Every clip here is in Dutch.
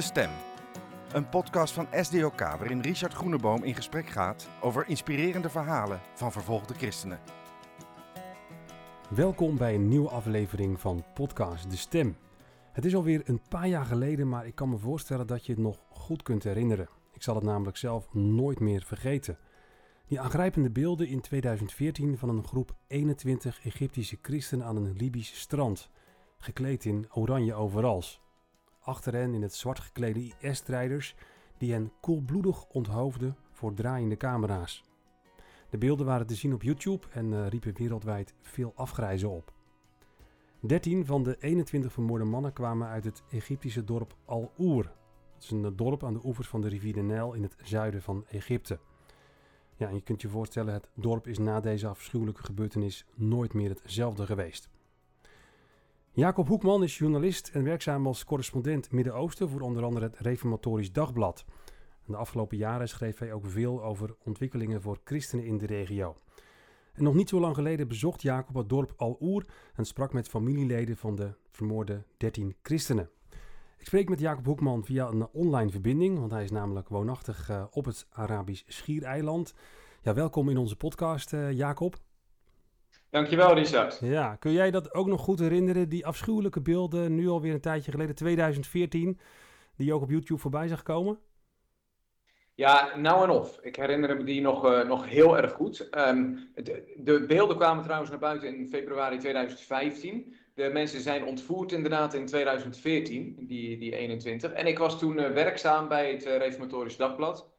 De Stem. Een podcast van SDOK waarin Richard Groeneboom in gesprek gaat over inspirerende verhalen van vervolgde christenen. Welkom bij een nieuwe aflevering van podcast De Stem. Het is alweer een paar jaar geleden, maar ik kan me voorstellen dat je het nog goed kunt herinneren. Ik zal het namelijk zelf nooit meer vergeten. Die aangrijpende beelden in 2014 van een groep 21 Egyptische christenen aan een Libisch strand, gekleed in oranje overals. Achter hen in het zwart geklede IS-strijders die hen koelbloedig onthoofden voor draaiende camera's. De beelden waren te zien op YouTube en uh, riepen wereldwijd veel afgrijzen op. 13 van de 21 vermoorde mannen kwamen uit het Egyptische dorp Al-Oer. Het is een dorp aan de oevers van de rivier de Nijl in het zuiden van Egypte. Ja, en je kunt je voorstellen, het dorp is na deze afschuwelijke gebeurtenis nooit meer hetzelfde geweest. Jacob Hoekman is journalist en werkzaam als correspondent Midden-Oosten voor onder andere het Reformatorisch Dagblad. De afgelopen jaren schreef hij ook veel over ontwikkelingen voor christenen in de regio. En nog niet zo lang geleden bezocht Jacob het dorp Al-Oer en sprak met familieleden van de vermoorde 13 christenen. Ik spreek met Jacob Hoekman via een online verbinding, want hij is namelijk woonachtig uh, op het Arabisch Schiereiland. Ja, welkom in onze podcast, uh, Jacob. Dankjewel, Richard. Ja, kun jij dat ook nog goed herinneren, die afschuwelijke beelden, nu alweer een tijdje geleden, 2014, die je ook op YouTube voorbij zag komen? Ja, nou en of. Ik herinner me die nog, uh, nog heel erg goed. Um, de, de, beelden kwamen trouwens naar buiten in februari 2015. De mensen zijn ontvoerd inderdaad in 2014, die, die 21. En ik was toen uh, werkzaam bij het uh, Reformatorisch Dagblad.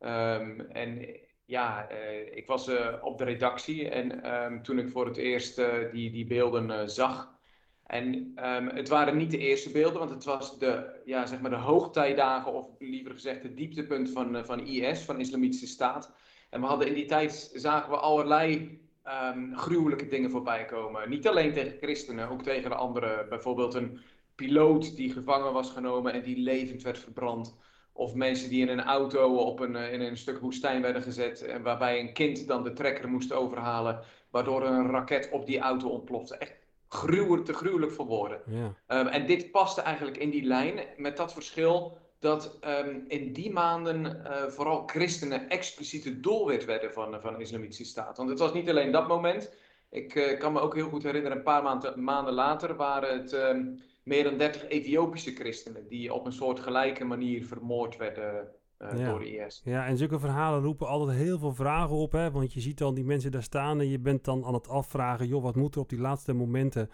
Um, en ja, uh, ik was op de redactie en um, toen ik voor het eerst die, die beelden zag. En um, het waren niet de eerste beelden, want het was de, ja, zeg maar de hoogtijdagen, of liever gezegd het dieptepunt van, van IS, van Islamitische Staat. En we hadden in die tijd, zagen we allerlei Um, gruwelijke dingen voorbij komen. Niet alleen tegen christenen, ook tegen de anderen. Bijvoorbeeld een piloot die gevangen was genomen en die levend werd verbrand. Of mensen die in een auto op een, in een stuk woestijn werden gezet. En waarbij een kind dan de trekker moest overhalen. Waardoor een raket op die auto ontplofte. Echt gruwelijk, te gruwelijk voor woorden. Ja. Um, en dit paste eigenlijk in die lijn. Met dat verschil dat um, in die maanden uh, vooral christenen expliciet het doelwit werden van, van de islamitische staat. Want het was niet alleen dat moment. Ik uh, kan me ook heel goed herinneren, een paar maanden, maanden later waren het um, meer dan 30 Ethiopische christenen die op een soort gelijke manier vermoord werden uh, ja. door de IS. Ja, en zulke verhalen roepen altijd heel veel vragen op. Hè? Want je ziet dan die mensen daar staan en je bent dan aan het afvragen... joh, wat moet er op die laatste momenten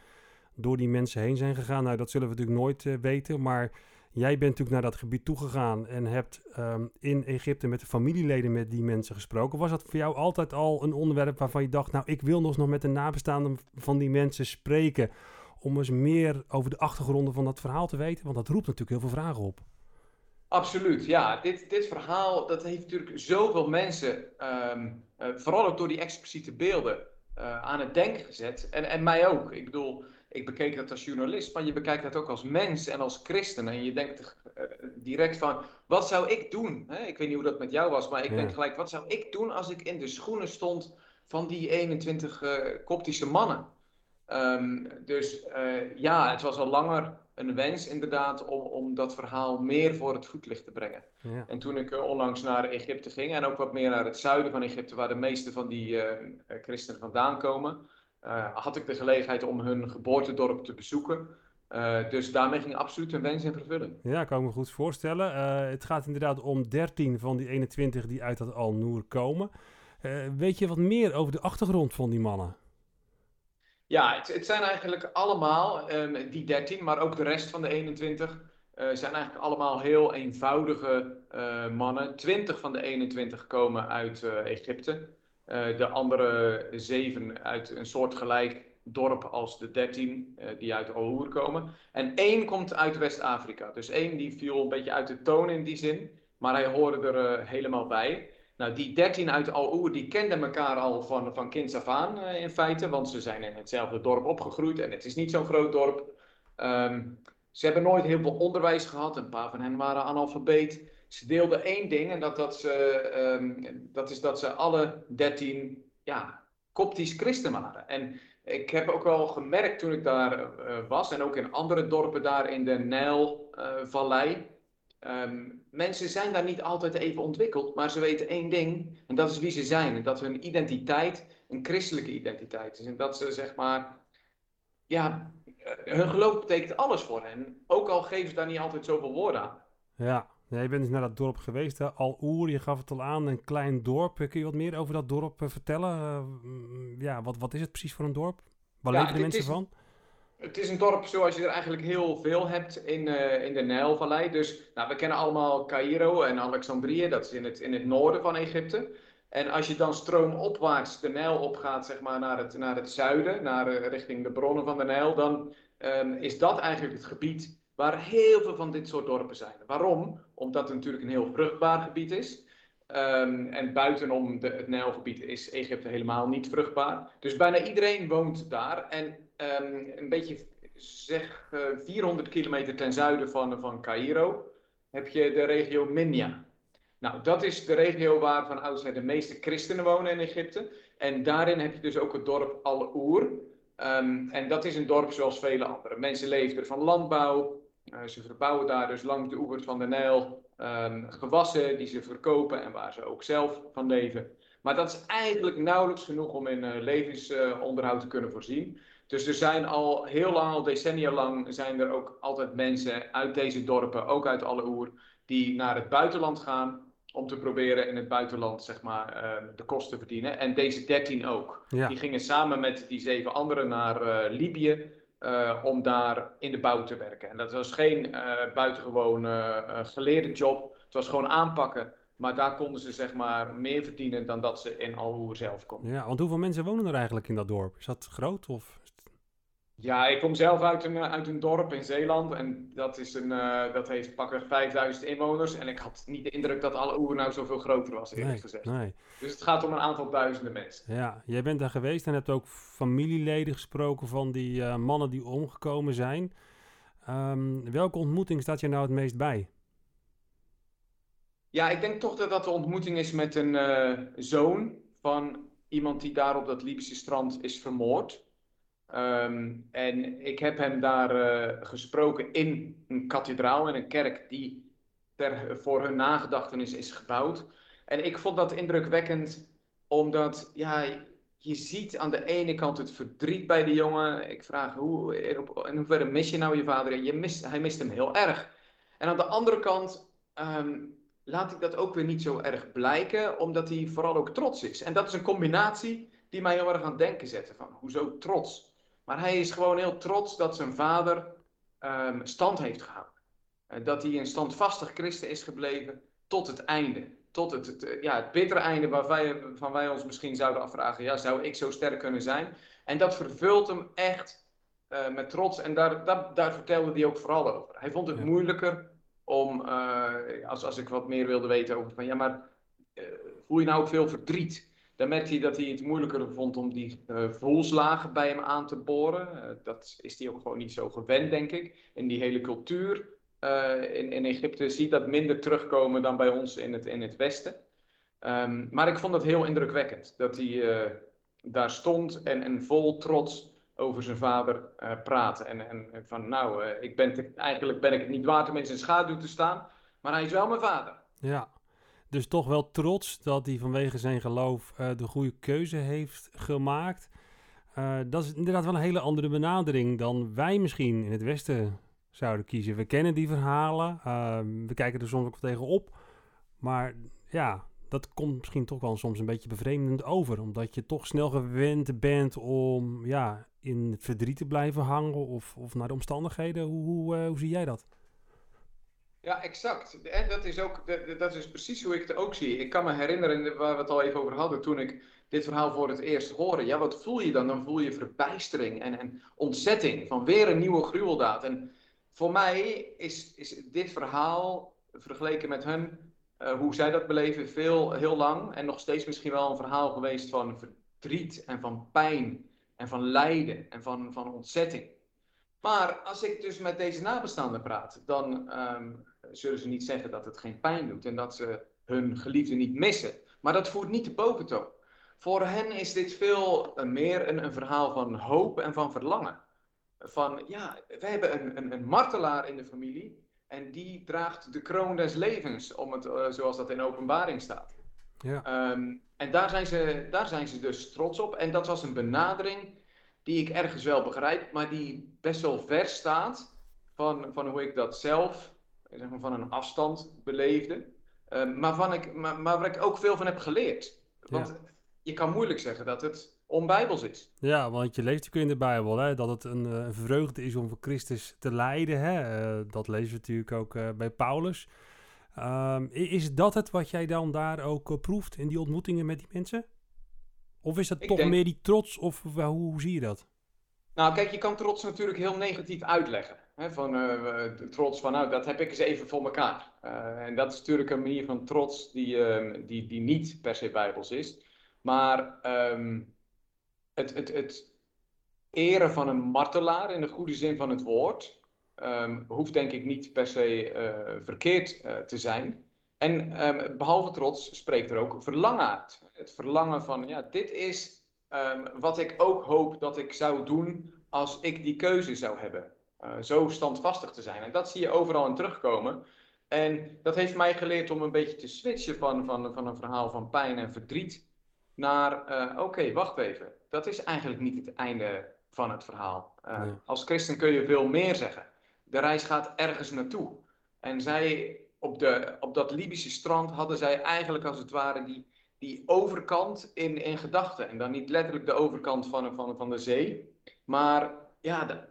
door die mensen heen zijn gegaan? Nou, dat zullen we natuurlijk nooit weten, maar... Jij bent natuurlijk naar dat gebied toegegaan en hebt um, in Egypte met de familieleden met die mensen gesproken. Was dat voor jou altijd al een onderwerp waarvan je dacht, nou ik wil nog eens met de nabestaanden van die mensen spreken om eens meer over de achtergronden van dat verhaal te weten? Want dat roept natuurlijk heel veel vragen op. Absoluut, ja. Dit, dit verhaal dat heeft natuurlijk zoveel mensen, um, uh, vooral ook door die expliciete beelden, uh, aan het denken gezet. En, en mij ook. Ik bedoel, ik bekeek dat als journalist, maar je bekijkt dat ook als mens en als christen. En je denkt uh, direct van, wat zou ik doen? Ik weet niet hoe dat met jou was, maar ik ja. denk gelijk, wat zou ik doen als ik in de schoenen stond van die 21 uh, koptische mannen? Um, dus uh, ja, het was al langer een wens inderdaad om, om dat verhaal meer voor het voetlicht te brengen. Ja. En toen ik onlangs naar Egypte ging en ook wat meer naar het zuiden van Egypte, waar de meeste van die christenen vandaan komen... Uh, had ik de gelegenheid om hun geboortedorp te bezoeken. Uh, dus daarmee ging absoluut een wens in vervullen. Ja, kan ik me goed voorstellen. Het gaat inderdaad om 13 van die 21 die uit dat Al-Noor komen. weet je wat meer over de achtergrond van die mannen? Ja, het, het zijn eigenlijk allemaal, um, die 13, maar ook de rest van de 21, zijn eigenlijk allemaal heel eenvoudige mannen. 20 van de 21 komen uit Egypte. Uh, de andere zeven uit een soortgelijk dorp als de dertien uh, die uit Al-Hoer komen. En één komt uit West-Afrika. Dus één die viel een beetje uit de toon in die zin, maar hij hoorde er helemaal bij. Nou, die dertien uit Al-Hoer die kenden elkaar al van, van kinds af aan in feite, want ze zijn in hetzelfde dorp opgegroeid en het is niet zo'n groot dorp. Um, ze hebben nooit heel veel onderwijs gehad, een paar van hen waren analfabeet. Ze deelden één ding en dat, dat, ze, um, dat is dat ze alle dertien ja, koptisch christen waren. En ik heb ook wel gemerkt toen ik daar uh, was en ook in andere dorpen daar in de Nijlvallei, uh, Ehm, mensen zijn daar niet altijd even ontwikkeld, maar ze weten één ding, en dat is wie ze zijn. En dat hun identiteit een christelijke identiteit is. En dat ze zeg maar, ja, eh, hun geloof betekent alles voor hen. Ook al geven ze daar niet altijd zoveel woorden aan. Ja, ja je bent dus naar dat dorp geweest, Al-Oer, je gaf het al aan, een klein dorp. Kun je wat meer over dat dorp eh, vertellen? Uh, ja, wat, wat is het precies voor een dorp? Waar ja, leven de mensen van? Het is een dorp zoals je er eigenlijk heel veel hebt in, uh, in de Nijlvallei. Dus nou, we kennen allemaal Cairo en Alexandrië, dat is in het, in het noorden van Egypte. En als je dan stroomopwaarts de Nijl opgaat, zeg maar naar het, naar het zuiden, naar, uh, richting de bronnen van de Nijl, dan um, is dat eigenlijk het gebied waar heel veel van dit soort dorpen zijn. Waarom? Omdat het natuurlijk een heel vruchtbaar gebied is. Um, en buitenom de, het Nijlgebied is Egypte helemaal niet vruchtbaar. Dus bijna iedereen woont daar. En um, een beetje, zeg, uh, eh, 400 kilometer ten zuiden van, van Cairo heb je de regio Minya. Nou, dat is de regio waar van oudsher de meeste christenen wonen in Egypte. En daarin heb je dus ook het dorp Al-Oer. Um, en dat is een dorp zoals vele andere. Mensen leven er van landbouw. Uh, ze verbouwen daar dus langs de oevers van de Nijl um, gewassen die ze verkopen en waar ze ook zelf van leven. Maar dat is eigenlijk nauwelijks genoeg om in uh, levensonderhoud te kunnen voorzien. Dus er zijn al heel lang, al decennia lang, zijn er ook altijd mensen uit deze dorpen, ook uit Alle die naar het buitenland gaan om te proberen in het buitenland zeg maar, uh, de kosten te verdienen. En deze 13 ook. Ja. Die gingen samen met die zeven anderen naar uh, Libië uh, om daar in de bouw te werken. En dat was geen buitengewoon geleerde job. Het was gewoon aanpakken. Maar daar konden ze zeg maar meer verdienen dan dat ze in Alhoer zelf konden. Ja, want hoeveel mensen wonen er eigenlijk in dat dorp? Is dat groot of ja, ik kom zelf uit een, eh, uit een dorp in Zeeland en dat, is een, uh, dat heeft pakweg 5000 inwoners. En ik had niet de indruk dat alle oer nou zoveel groter was, eerlijk nee, gezegd. Nee. Dus het gaat om een aantal duizenden mensen. Ja, jij bent daar geweest en hebt ook familieleden gesproken van die uh, mannen die omgekomen zijn. Um, welke ontmoeting staat je nou het meest bij? Ja, ik denk toch dat dat de ontmoeting is met een uh, zoon van iemand die daar op dat Libische strand is vermoord. Um, en ik heb hem daar uh, gesproken in een kathedraal, in een kerk die ter, voor hun nagedachtenis is gebouwd. En ik vond dat indrukwekkend, omdat ja, je ziet aan de ene kant het verdriet bij de jongen. Ik vraag, hoe, in hoeverre mis je nou je vader? Je mist, hij mist hem heel erg. En aan de andere kant um, laat ik dat ook weer niet zo erg blijken, omdat hij vooral ook trots is. En dat is een combinatie die mij heel erg aan het denken zette van, hoezo trots? Maar hij is gewoon heel trots dat zijn vader um, stand heeft gehouden. Uh, dat hij een standvastig christen is gebleven tot het einde. Tot het, het, ja, het bittere einde waarvan wij ons misschien zouden afvragen. Ja, zou ik zo sterk kunnen zijn? En dat vervult hem echt uh, met trots. En daar, daar, daar, vertelde hij ook vooral over. Hij vond het ja. moeilijker om, uh, als, als ik wat meer wilde weten over van ja, maar voel je nou ook veel verdriet? Dan merkte hij dat hij het moeilijker vond om die uh, voelslagen bij hem aan te boren. Uh, dat is hij ook gewoon niet zo gewend, denk ik. In die hele cultuur uh, in, in Egypte ziet dat minder terugkomen dan bij ons in het, in het Westen. Um, maar ik vond het heel indrukwekkend dat hij daar stond en, en vol trots over zijn vader praatte. En, en van nou, ik ben eigenlijk ben ik het niet waard om in zijn schaduw te staan, maar hij is wel mijn vader. Ja, dus toch wel trots dat hij vanwege zijn geloof uh, de goede keuze heeft gemaakt. Uh, dat is inderdaad wel een hele andere benadering dan wij misschien in het Westen zouden kiezen. We kennen die verhalen, uh, we kijken er soms ook tegenop. Maar ja, dat komt misschien toch wel soms een beetje bevreemdend over. Omdat je toch snel gewend bent om ja, in verdriet te blijven hangen of, of naar de omstandigheden. Hoe, hoe, hoe zie jij dat? Ja, exact. En dat is, ook, dat is precies hoe ik het ook zie. Ik kan me herinneren, waar we het al even over hadden, toen ik dit verhaal voor het eerst hoorde. Ja, wat voel je dan? Dan voel je verbijstering en, en ontzetting van weer een nieuwe gruweldaad. En voor mij is, is dit verhaal, vergeleken met hun, uh, hoe zij dat beleven, veel, heel lang en nog steeds misschien wel een verhaal geweest van verdriet en van pijn en van lijden en van, van ontzetting. Maar als ik dus met deze nabestaanden praat, dan um, zullen ze niet zeggen dat het geen pijn doet en dat ze hun geliefde niet missen. Maar dat voert niet de boventoon. Voor hen is dit veel meer een, een verhaal van hoop en van verlangen. Van ja, we hebben een, een, een martelaar in de familie En die draagt de kroon des levens, om het, eh, zoals dat in openbaring staat. Ja. Ehm, en daar zijn, ze, daar zijn ze dus trots op. En dat was een benadering die ik ergens wel begrijp, maar die best wel ver staat van, van hoe ik dat zelf zeg maar, van een afstand beleefde. Ehm, maar, van ik, maar, maar waar ik ook veel van heb geleerd. Want je kan moeilijk zeggen dat het onbijbels is. Ja, want je leest natuurlijk in de Bijbel hè, dat het een, eh, een vreugde is om voor Christus te lijden. Hè? Eh, dat lezen we natuurlijk ook uh, bij Paulus. Um, is dat het wat jij dan daar ook proeft in die ontmoetingen met die mensen? Of is dat toch meer die trots, of hoe, hoe, zie je dat? Nou, kijk, je kan trots natuurlijk heel negatief uitleggen. Hè? Van trots van, nou, dat heb ik eens even voor elkaar. en dat is natuurlijk een manier van trots die, ehm, die, die niet per se bijbels is. Maar um, het, het, het eren van een martelaar in de goede zin van het woord um, hoeft denk ik niet per se uh, verkeerd uh, te zijn. En behalve trots spreekt er ook verlangen uit. Het verlangen van, ja, dit is wat ik ook hoop dat ik zou doen als ik die keuze zou hebben. Uh, zo standvastig te zijn. En dat zie je overal in terugkomen. En dat heeft mij geleerd om een beetje te switchen van, van, van een verhaal van pijn en verdriet naar, oké, okay, wacht even dat is eigenlijk niet het einde van het verhaal. Uh, Als christen kun je veel meer zeggen. De reis gaat ergens naartoe. En zij, op, de, op dat Libische strand, hadden zij eigenlijk als het ware die, die overkant in, in gedachten. En dan niet letterlijk de overkant van, van, van de zee, maar ja, de,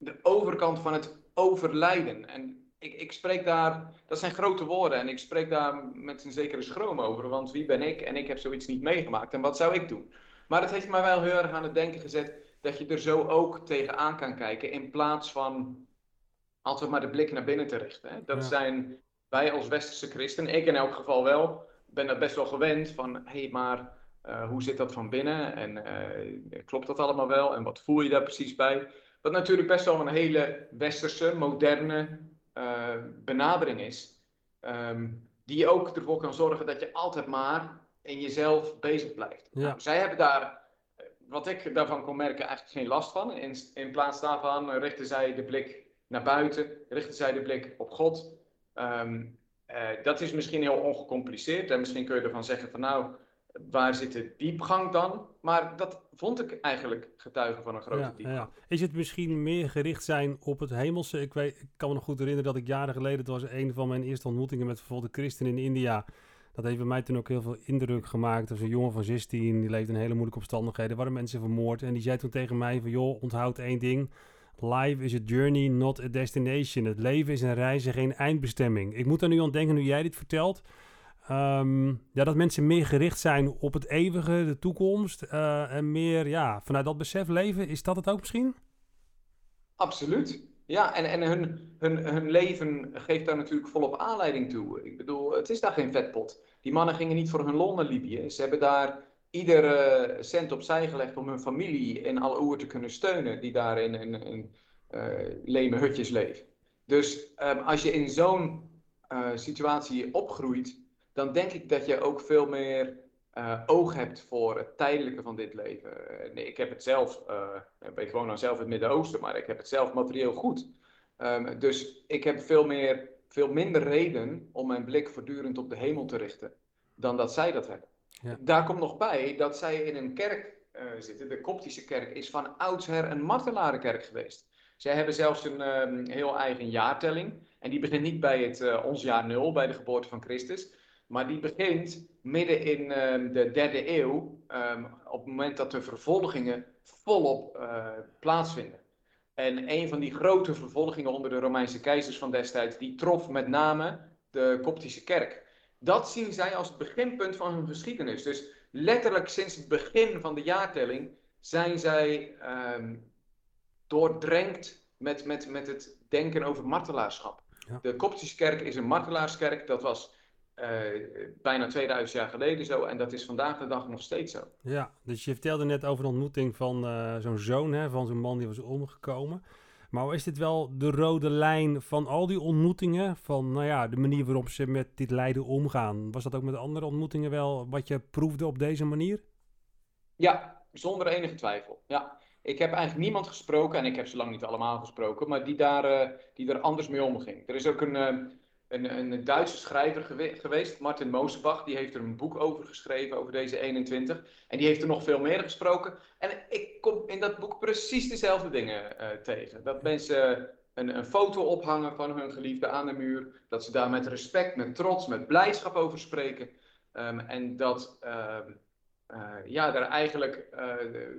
de overkant van het overlijden. En ik, ik spreek daar, dat zijn grote woorden, en ik spreek daar met een zekere schroom over, want wie ben ik en ik heb zoiets niet meegemaakt en wat zou ik doen? Maar het heeft mij wel heel erg aan het denken gezet dat je er zo ook tegenaan kan kijken. In plaats van altijd maar de blik naar binnen te richten. Hè. Dat zijn wij als westerse christen, ik in elk geval wel, ben dat best wel gewend van hé, hey, maar uh, hoe zit dat van binnen en uh, klopt dat allemaal wel en wat voel je daar precies bij? Wat natuurlijk best wel een hele westerse, moderne uh, benadering is, um, die ook ervoor kan zorgen dat je altijd maar in jezelf bezig blijft. Ja. Nou, zij hebben daar, wat ik daarvan kon merken, eigenlijk geen last van. In, in plaats daarvan richten zij de blik naar buiten, richten zij de blik op God. Um, uh, dat is misschien heel ongecompliceerd en misschien kun je ervan zeggen van nou, waar zit de diepgang dan? Maar dat vond ik eigenlijk getuigen van een grote ja, diepgang. Ja. Is het misschien meer gericht zijn op het hemelse? Ik, weet, ik kan me nog goed herinneren dat ik jaren geleden, het was een van mijn eerste ontmoetingen met bijvoorbeeld de christen in India dat heeft bij mij toen ook heel veel indruk gemaakt. Er was een jongen van 16, die leefde in hele moeilijke omstandigheden. Waren mensen vermoord. En die zei toen tegen mij van, joh, onthoud één ding. Life is a journey, not a destination. Het leven is een reis en geen eindbestemming. Ik moet er nu aan denken, nu jij dit vertelt... Um, ja, dat mensen meer gericht zijn op het eeuwige, de toekomst. Uh, en meer ja, vanuit dat besef leven. Is dat het ook misschien? Absoluut. Ja, en, en hun, hun, hun leven geeft daar natuurlijk volop aanleiding toe. Ik bedoel, het is daar geen vetpot. Die mannen gingen niet voor hun lol naar Libië. Ze hebben daar iedere cent opzij gelegd om hun familie in alle oer te kunnen steunen, die daar in, uh, leme hutjes leven. Dus um, als je in zo'n uh, situatie opgroeit, dan denk ik dat je ook veel meer uh, oog hebt voor het tijdelijke van dit leven. Nee, ik heb het zelf, uh, ik woon nou zelf in het Midden-Oosten, maar ik heb het zelf materieel goed. Um, dus ik heb veel, meer, veel minder reden om mijn blik voortdurend op de hemel te richten dan dat zij dat hebben. Ja. Daar komt nog bij dat zij in een kerk zitten. De Koptische kerk is van oudsher een martelarenkerk geweest. Zij hebben zelfs een um, heel eigen jaartelling. En die begint niet bij het, ons jaar nul, bij de geboorte van Christus. Maar die begint midden in um, de derde eeuw, um, op het moment dat de vervolgingen volop uh, plaatsvinden. En een van die grote vervolgingen onder de Romeinse keizers van destijds, die trof met name de Koptische kerk. Dat zien zij als het beginpunt van hun geschiedenis. Dus letterlijk sinds het begin van de jaartelling zijn zij um, doordrenkt met, met, met het denken over martelaarschap. Ja. De Koptische kerk is een martelaarskerk. Dat was uh, bijna 2000 jaar geleden zo. En dat is vandaag de dag nog steeds zo. Ja, dus je vertelde net over een ontmoeting van uh, zo'n zoon, hè, van zo'n man die was omgekomen. Maar is dit wel de rode lijn van al die ontmoetingen? Van nou ja, de manier waarop ze met dit lijden omgaan. Was dat ook met andere ontmoetingen wel wat je proefde op deze manier? Ja, zonder enige twijfel. Ja. Ik heb eigenlijk niemand gesproken, en ik heb ze lang niet allemaal gesproken, maar die, daar, die er anders mee omging. Er is ook een, een, een Duitse schrijver geweest, Martin Moosbach, die heeft er een boek over geschreven, over deze 21. En die heeft er nog veel meer gesproken. En ik kom in dat boek precies dezelfde dingen tegen. Dat mensen een, een, foto ophangen van hun geliefde aan de muur. Dat ze daar met respect, met trots, met blijdschap over spreken. Ehm, en dat ehm, uh, ja, daar eigenlijk uh,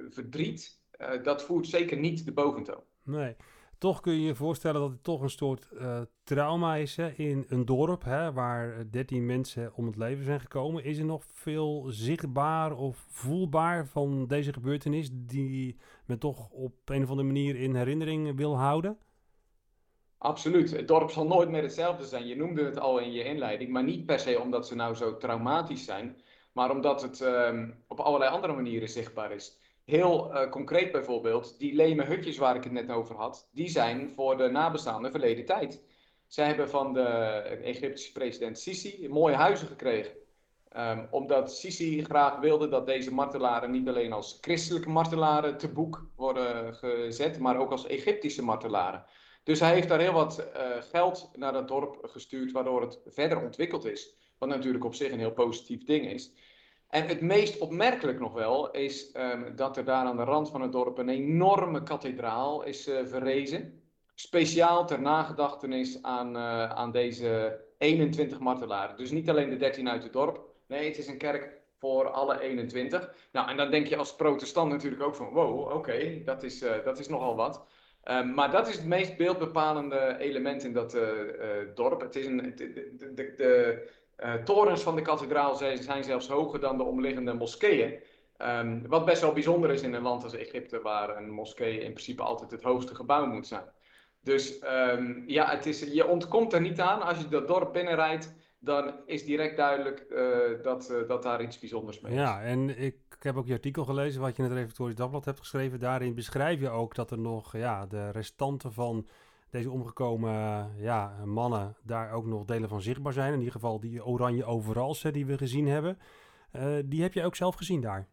verdriet, dat voert zeker niet de boventoon. Nee. Toch kun je je voorstellen dat het toch een soort trauma is hè, in een dorp hè, waar 13 mensen om het leven zijn gekomen. Is er nog veel zichtbaar of voelbaar van deze gebeurtenis die men toch op een of andere manier in herinnering wil houden? Absoluut. Het dorp zal nooit meer hetzelfde zijn. Je noemde het al in je inleiding, maar niet per se omdat ze nou zo traumatisch zijn maar omdat het ehm, op allerlei andere manieren zichtbaar is. Heel uh, concreet bijvoorbeeld, die leme hutjes waar ik het net over had, die zijn voor de nabestaanden verleden tijd. Zij hebben van de Egyptische president Sisi mooie huizen gekregen. Um, omdat Sisi graag wilde dat deze martelaren niet alleen als christelijke martelaren te boek worden gezet, maar ook als Egyptische martelaren. Dus hij heeft daar heel wat uh, geld naar dat dorp gestuurd, waardoor het verder ontwikkeld is. Wat natuurlijk op zich een heel positief ding is. En het meest opmerkelijk nog wel is um, dat er daar aan de rand van het dorp een enorme kathedraal is uh, verrezen. Speciaal ter nagedachtenis aan, uh, aan deze 21 martelaren. Dus niet alleen de 13 uit het dorp. Nee, het is een kerk voor alle 21. Nou, en dan denk je als protestant natuurlijk ook van, wow, oké, dat, is, uh, dat is nogal wat. Um, maar dat is het meest beeldbepalende element in dat dorp. Het is een, de, de uh, torens van de kathedraal zijn, zijn, zelfs hoger dan de omliggende moskeeën. Um, wat best wel bijzonder is in een land als Egypte, waar een moskee in principe altijd het hoogste gebouw moet zijn. Dus um, ja, het is, je ontkomt er niet aan. Als je dat dorp binnenrijdt, dan is direct duidelijk uh, dat, uh, dat daar iets bijzonders mee is. Ja, en ik heb ook je artikel gelezen wat je in het Reformatorisch Dagblad hebt geschreven. Daarin beschrijf je ook dat er nog ja, de restanten van deze omgekomen ja, mannen daar ook nog delen van zichtbaar zijn. In ieder geval die oranje overals die we gezien hebben. Uh, die heb je ook zelf gezien daar?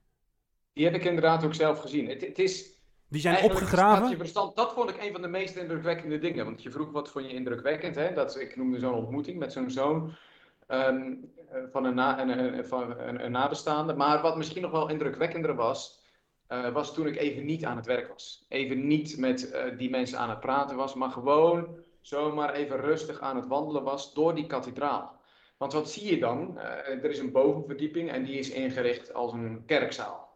Die heb ik inderdaad ook zelf gezien. Het, het is die zijn opgegraven? Je verstand, dat vond ik een van de meest indrukwekkende dingen. Want je vroeg wat vond je indrukwekkend. Hè? Dat, ik noemde zo'n ontmoeting met zo'n zoon um, van, een, na, een, van een, een nabestaande. Maar wat misschien nog wel indrukwekkender was, uh, was toen ik even niet aan het werk was. Even niet met uh, die mensen aan het praten was, maar gewoon zomaar even rustig aan het wandelen was door die kathedraal. Want wat zie je dan? Uh, er is een bovenverdieping en die is ingericht als een kerkzaal.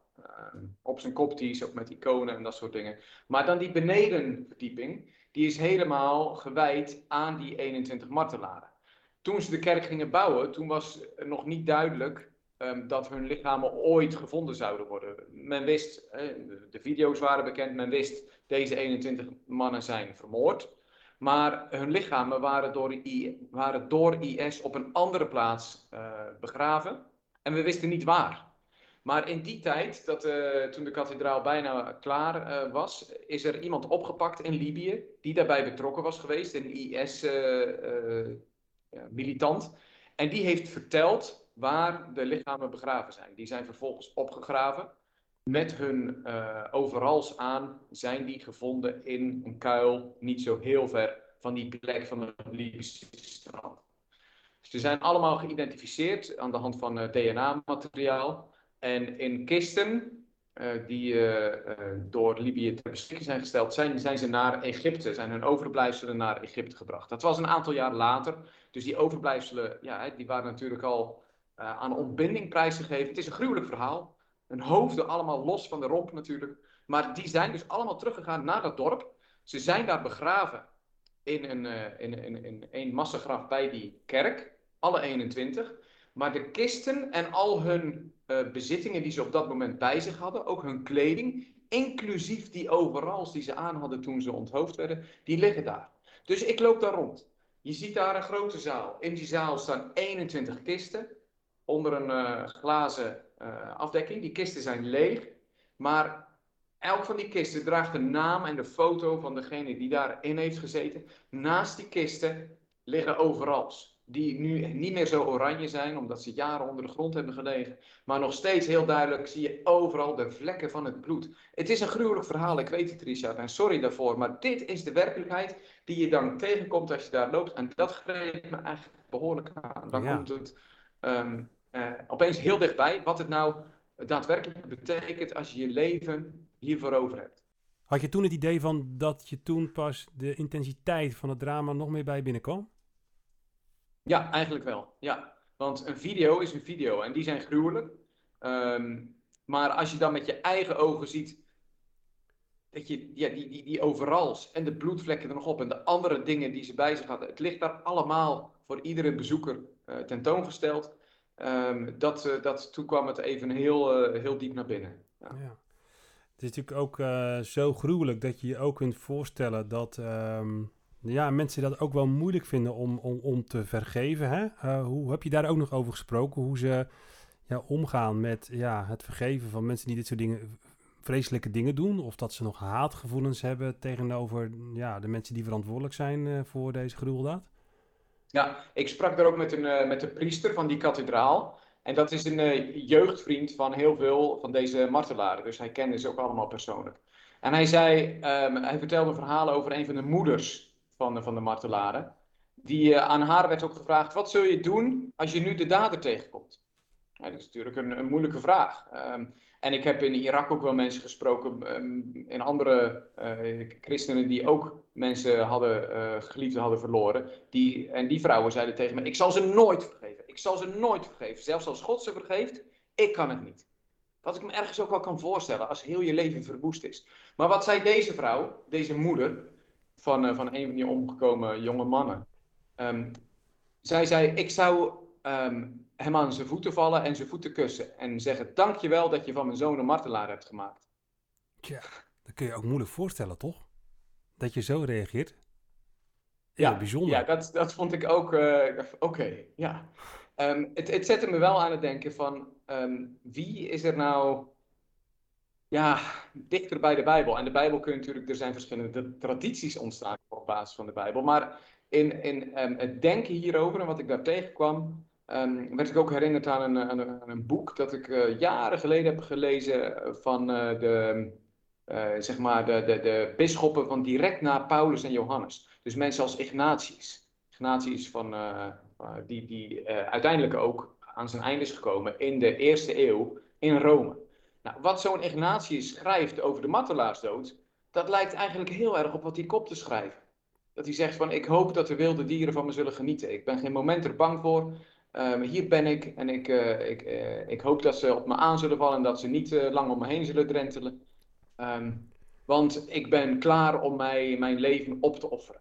op zijn kop die is ook met iconen en dat soort dingen. Maar dan die benedenverdieping, die is helemaal gewijd aan die 21 martelaren. Toen ze de kerk gingen bouwen, toen was nog niet duidelijk um, dat hun lichamen ooit gevonden zouden worden. Men wist, uh, de video's waren bekend, men wist deze 21 mannen zijn vermoord. Maar hun lichamen waren door, waren door IS op een andere plaats uh, begraven. En we wisten niet waar. Maar in die tijd, dat, uh, toen de kathedraal bijna klaar was, is er iemand opgepakt in Libië die daarbij betrokken was geweest, een IS-militant. en die heeft verteld waar de lichamen begraven zijn. Die zijn vervolgens opgegraven. Met hun uh, overals aan zijn die gevonden in een kuil, niet zo heel ver van die plek van het Libische strand. Ze zijn allemaal geïdentificeerd aan de hand van uh, DNA-materiaal. En in kisten uh, die door Libië ter beschikking zijn gesteld, zijn, zijn ze naar Egypte, zijn hun overblijfselen naar Egypte gebracht. Dat was een aantal jaar later. Dus die overblijfselen, ja, die waren natuurlijk al uh, aan ontbinding prijsgegeven. Het is een gruwelijk verhaal. Hun hoofden allemaal los van de romp natuurlijk. Maar die zijn dus allemaal teruggegaan naar dat dorp. Ze zijn daar begraven in een, uh, in, in, in een massagraf bij die kerk. Alle 21. Maar de kisten en al hun uh, bezittingen die ze op dat moment bij zich hadden, ook hun kleding, inclusief die overals die ze aan hadden toen ze onthoofd werden, die liggen daar. Dus ik loop daar rond. Je ziet daar een grote zaal. In die zaal staan 21 kisten onder een uh, glazen uh, afdekking. Die kisten zijn leeg, maar elk van die kisten draagt de naam en de foto van degene die daarin heeft gezeten. Naast die kisten liggen overals die nu niet meer zo oranje zijn, omdat ze jaren onder de grond hebben gelegen. Maar nog steeds heel duidelijk zie je overal de vlekken van het bloed. Het is een gruwelijk verhaal, ik weet het Richard, en sorry daarvoor. Maar dit is de werkelijkheid die je dan tegenkomt als je daar loopt. En dat greep me eigenlijk behoorlijk aan. Dan komt het um, uh, opeens heel dichtbij wat het nou daadwerkelijk betekent als je je leven hiervoor over hebt. Had je toen het idee van dat je toen pas de intensiteit van het drama nog meer bij binnenkwam? Ja, eigenlijk wel. Ja. Want een video is een video en die zijn gruwelijk. Um, maar als je dan met je eigen ogen ziet dat je ja, die, die, die overals en de bloedvlekken er nog op en de andere dingen die ze bij zich hadden. Het ligt daar allemaal voor iedere bezoeker tentoongesteld. Um, dat, uh, dat, toen kwam het even heel, uh, heel diep naar binnen. Ja. Het is natuurlijk ook zo gruwelijk dat je je ook kunt voorstellen dat um, ja, mensen dat ook wel moeilijk vinden om, om, om te vergeven. Hè? Hoe heb je daar ook nog over gesproken? Hoe ze ja, omgaan met ja, het vergeven van mensen die dit soort dingen, vreselijke dingen doen? Of dat ze nog haatgevoelens hebben tegenover ja, de mensen die verantwoordelijk zijn voor deze gruweldaad? Ja, ik sprak daar ook met een, uh, met de priester van die kathedraal. En dat is een jeugdvriend van heel veel van deze martelaren. Dus hij kende ze ook allemaal persoonlijk. En hij zei, um, hij vertelde verhalen over een van de moeders van, van de martelaren. Die, uh, aan haar werd ook gevraagd: wat zul je doen als je nu de dader tegenkomt? Ja, dat is natuurlijk een, een moeilijke vraag. Um, en ik heb in Irak ook wel mensen gesproken, um, in andere uh, christenen die ook mensen hadden, uh, geliefden hadden verloren. Die, en die vrouwen zeiden tegen me: Ik zal ze nooit vergeven. Ik zal ze nooit vergeven. Zelfs als God ze vergeeft, ik kan het niet. Wat ik me ergens ook wel kan voorstellen als heel je leven verwoest is. Maar wat zei deze vrouw, deze moeder, van, uh, van een van die omgekomen jonge mannen. Um, zij zei, ik zou um, hem aan zijn voeten vallen en zijn voeten kussen. En zeggen, dankjewel dat je van mijn zoon een martelaar hebt gemaakt. Tja, dat kun je ook moeilijk voorstellen, toch? Dat je zo reageert. ja, bijzonder. Ja, dat, dat vond ik ook, uh, oké, okay, ja. Um, het, het zette me wel aan het denken van, wie is er nou ja, dichter bij de Bijbel. En de Bijbel kun je natuurlijk, er zijn verschillende tradities ontstaan op basis van de Bijbel. Maar in, in um, het denken hierover en wat ik daar tegenkwam, um, werd ik ook herinnerd aan een, aan een, boek dat ik uh, jaren geleden heb gelezen van uh, de, uh, zeg maar de, de, de bisschoppen van direct na Paulus en Johannes. Dus mensen als Ignatius. Ignatius van, die, die uiteindelijk ook aan zijn einde is gekomen in de eerste eeuw in Rome. Nou, wat zo'n Ignatius schrijft over de martelaarsdood, dat lijkt eigenlijk heel erg op wat die kopte schrijven. Dat hij zegt van, ik hoop dat de wilde dieren van me zullen genieten. Ik ben geen moment er bang voor. Um, hier ben ik en ik, uh, ik, uh, ik hoop dat ze op me aan zullen vallen en dat ze niet lang om me heen zullen drentelen. Um, want ik ben klaar om mij, mijn leven op te offeren.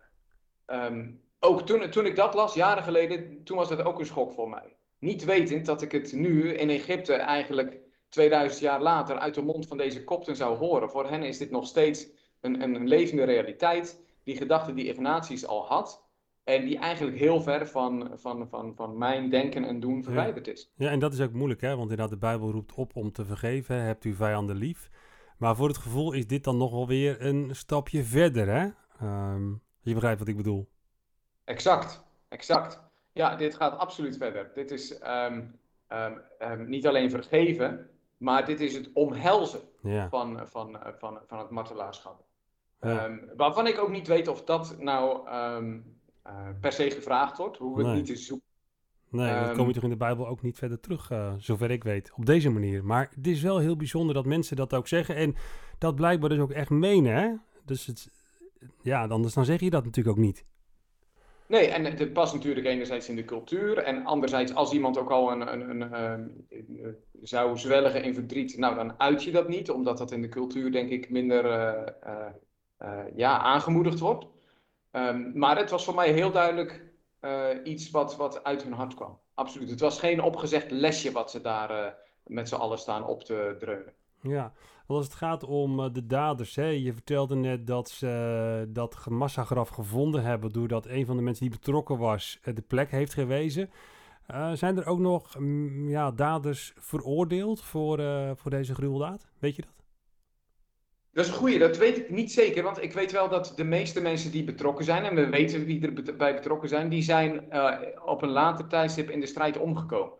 Um, ook toen, toen ik dat las, jaren geleden, toen was dat ook een schok voor mij. Niet wetend dat ik het nu in Egypte eigenlijk 2000 jaar later uit de mond van deze kopten zou horen. Voor hen is dit nog steeds een, een levende realiteit. Die gedachte die Ignatius al had. En die eigenlijk heel ver van, van, van, van mijn denken en doen verwijderd is. Ja, en dat is ook moeilijk, hè? Want inderdaad, de Bijbel roept op om te vergeven. Hebt u vijanden lief. Maar voor het gevoel is dit dan nog wel weer een stapje verder, hè? Um, je begrijpt wat ik bedoel. Exact, exact. Ja, dit gaat absoluut verder. Dit is um, um, niet alleen vergeven, maar dit is het omhelzen ja. van, van, van, van het martelaarschap. Ja. Waarvan ik ook niet weet of dat nou uh, per se gevraagd wordt. Hoe we nee. het niet eens zoeken. Nee, dat um, kom je toch in de Bijbel ook niet verder terug, uh, zover ik weet, op deze manier. Maar het is wel heel bijzonder dat mensen dat ook zeggen. En dat blijkbaar dus ook echt menen, hè? Dus het, ja, anders dan zeg je dat natuurlijk ook niet. Nee, en het past natuurlijk enerzijds in de cultuur. En anderzijds, als iemand ook al een, een, een, een uh, zou zwelgen in verdriet, nou dan uit je dat niet, omdat dat in de cultuur denk ik minder uh, uh, ja, aangemoedigd wordt. Um, maar het was voor mij heel duidelijk iets wat, wat uit hun hart kwam. Absoluut. Het was geen opgezegd lesje wat ze daar met z'n allen staan op te dreunen. Ja, als het gaat om uh, de daders, hè, je vertelde net dat ze dat massagraf gevonden hebben doordat een van de mensen die betrokken was de plek heeft gewezen. zijn er ook nog mm, ja, daders veroordeeld voor, voor deze gruweldaad? Weet je dat? Dat is een goeie, dat weet ik niet zeker, want ik weet wel dat de meeste mensen die betrokken zijn, en we weten wie erbij betrokken zijn, die zijn uh, op een later tijdstip in de strijd omgekomen.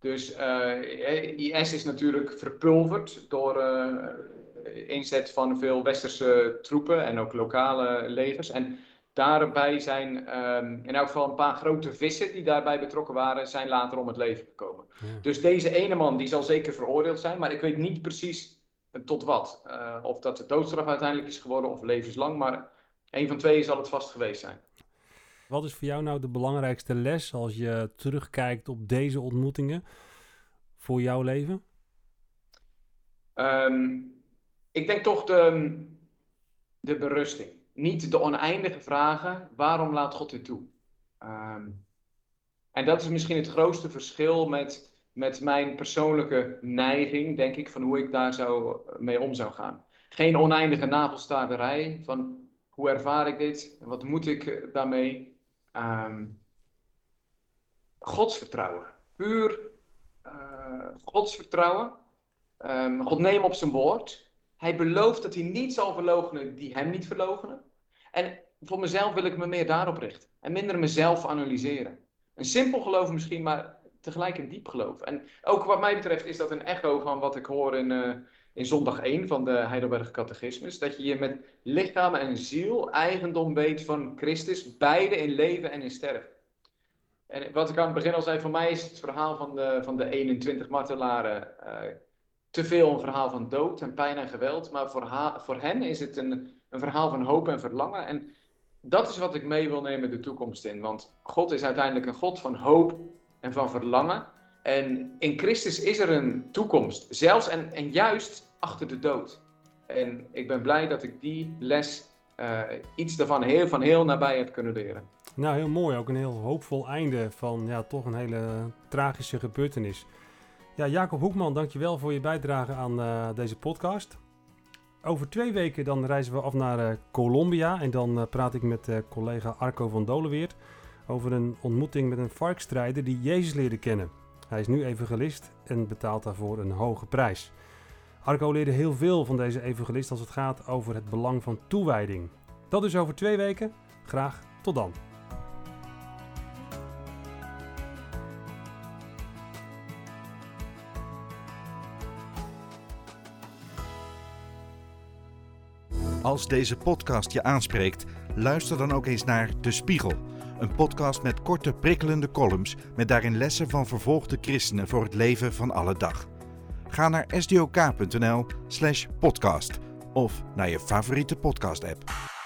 Dus uh, IS is natuurlijk verpulverd door uh, inzet van veel westerse troepen en ook lokale legers. En daarbij zijn um, in elk geval een paar grote vissen die daarbij betrokken waren, zijn later om het leven gekomen. Ja. Dus deze ene man die zal zeker veroordeeld zijn, maar ik weet niet precies tot wat. Uh, of dat de doodstraf uiteindelijk is geworden of levenslang, maar een van twee zal het vast geweest zijn. Wat is voor jou nou de belangrijkste les als je terugkijkt op deze ontmoetingen voor jouw leven? Um, ik denk toch de, de berusting. Niet de oneindige vragen, waarom laat God dit toe? Um, en dat is misschien het grootste verschil met met mijn persoonlijke neiging, denk ik, van hoe ik daar zou, mee om zou gaan. Geen oneindige navelstaarderij van hoe ervaar ik dit, wat moet ik eh, daarmee. Um, godsvertrouwen, puur uh, godsvertrouwen. Um, God neemt op zijn woord. Hij belooft dat hij niet zal verloochenen die hem niet verloochenen. En voor mezelf wil ik me meer daarop richten en minder mezelf analyseren. Een simpel geloof misschien, maar tegelijk een diep geloof. En ook wat mij betreft is dat een echo van wat ik hoor in, uh, in zondag 1 van de Heidelberg Catechismus. Dat je je met lichaam en ziel eigendom weet van Christus, beide in leven en in sterven. En wat ik aan het begin al zei, voor mij is het verhaal van de, van de 21 martelaren uh, te veel een verhaal van dood en pijn en geweld. Maar voor, voor hen is het een, een verhaal van hoop en verlangen. En dat is wat ik mee wil nemen de toekomst in. Want God is uiteindelijk een God van hoop en van verlangen. En in Christus is er een toekomst, zelfs en, en juist achter de dood. En ik ben blij dat ik die les, uh, iets daarvan heel, van heel nabij heb kunnen leren. Nou, heel mooi. Ook een heel hoopvol einde van ja, toch een hele tragische gebeurtenis. Ja, Jacob Hoekman, dankjewel voor je bijdrage aan uh, deze podcast. Over twee weken dan reizen we af naar uh, Colombia en dan praat ik met collega Arco van Dolenweert over een ontmoeting met een varkstrijder die Jezus leerde kennen. Hij is nu evangelist en betaalt daarvoor een hoge prijs. Arco leerde heel veel van deze evangelist als het gaat over het belang van toewijding. Dat is over twee weken. Graag tot dan. Als deze podcast je aanspreekt, luister dan ook eens naar De Spiegel een podcast met korte prikkelende columns met daarin lessen van vervolgde christenen voor het leven van alle dag. Ga naar sdok.nl/podcast of naar je favoriete podcast-app.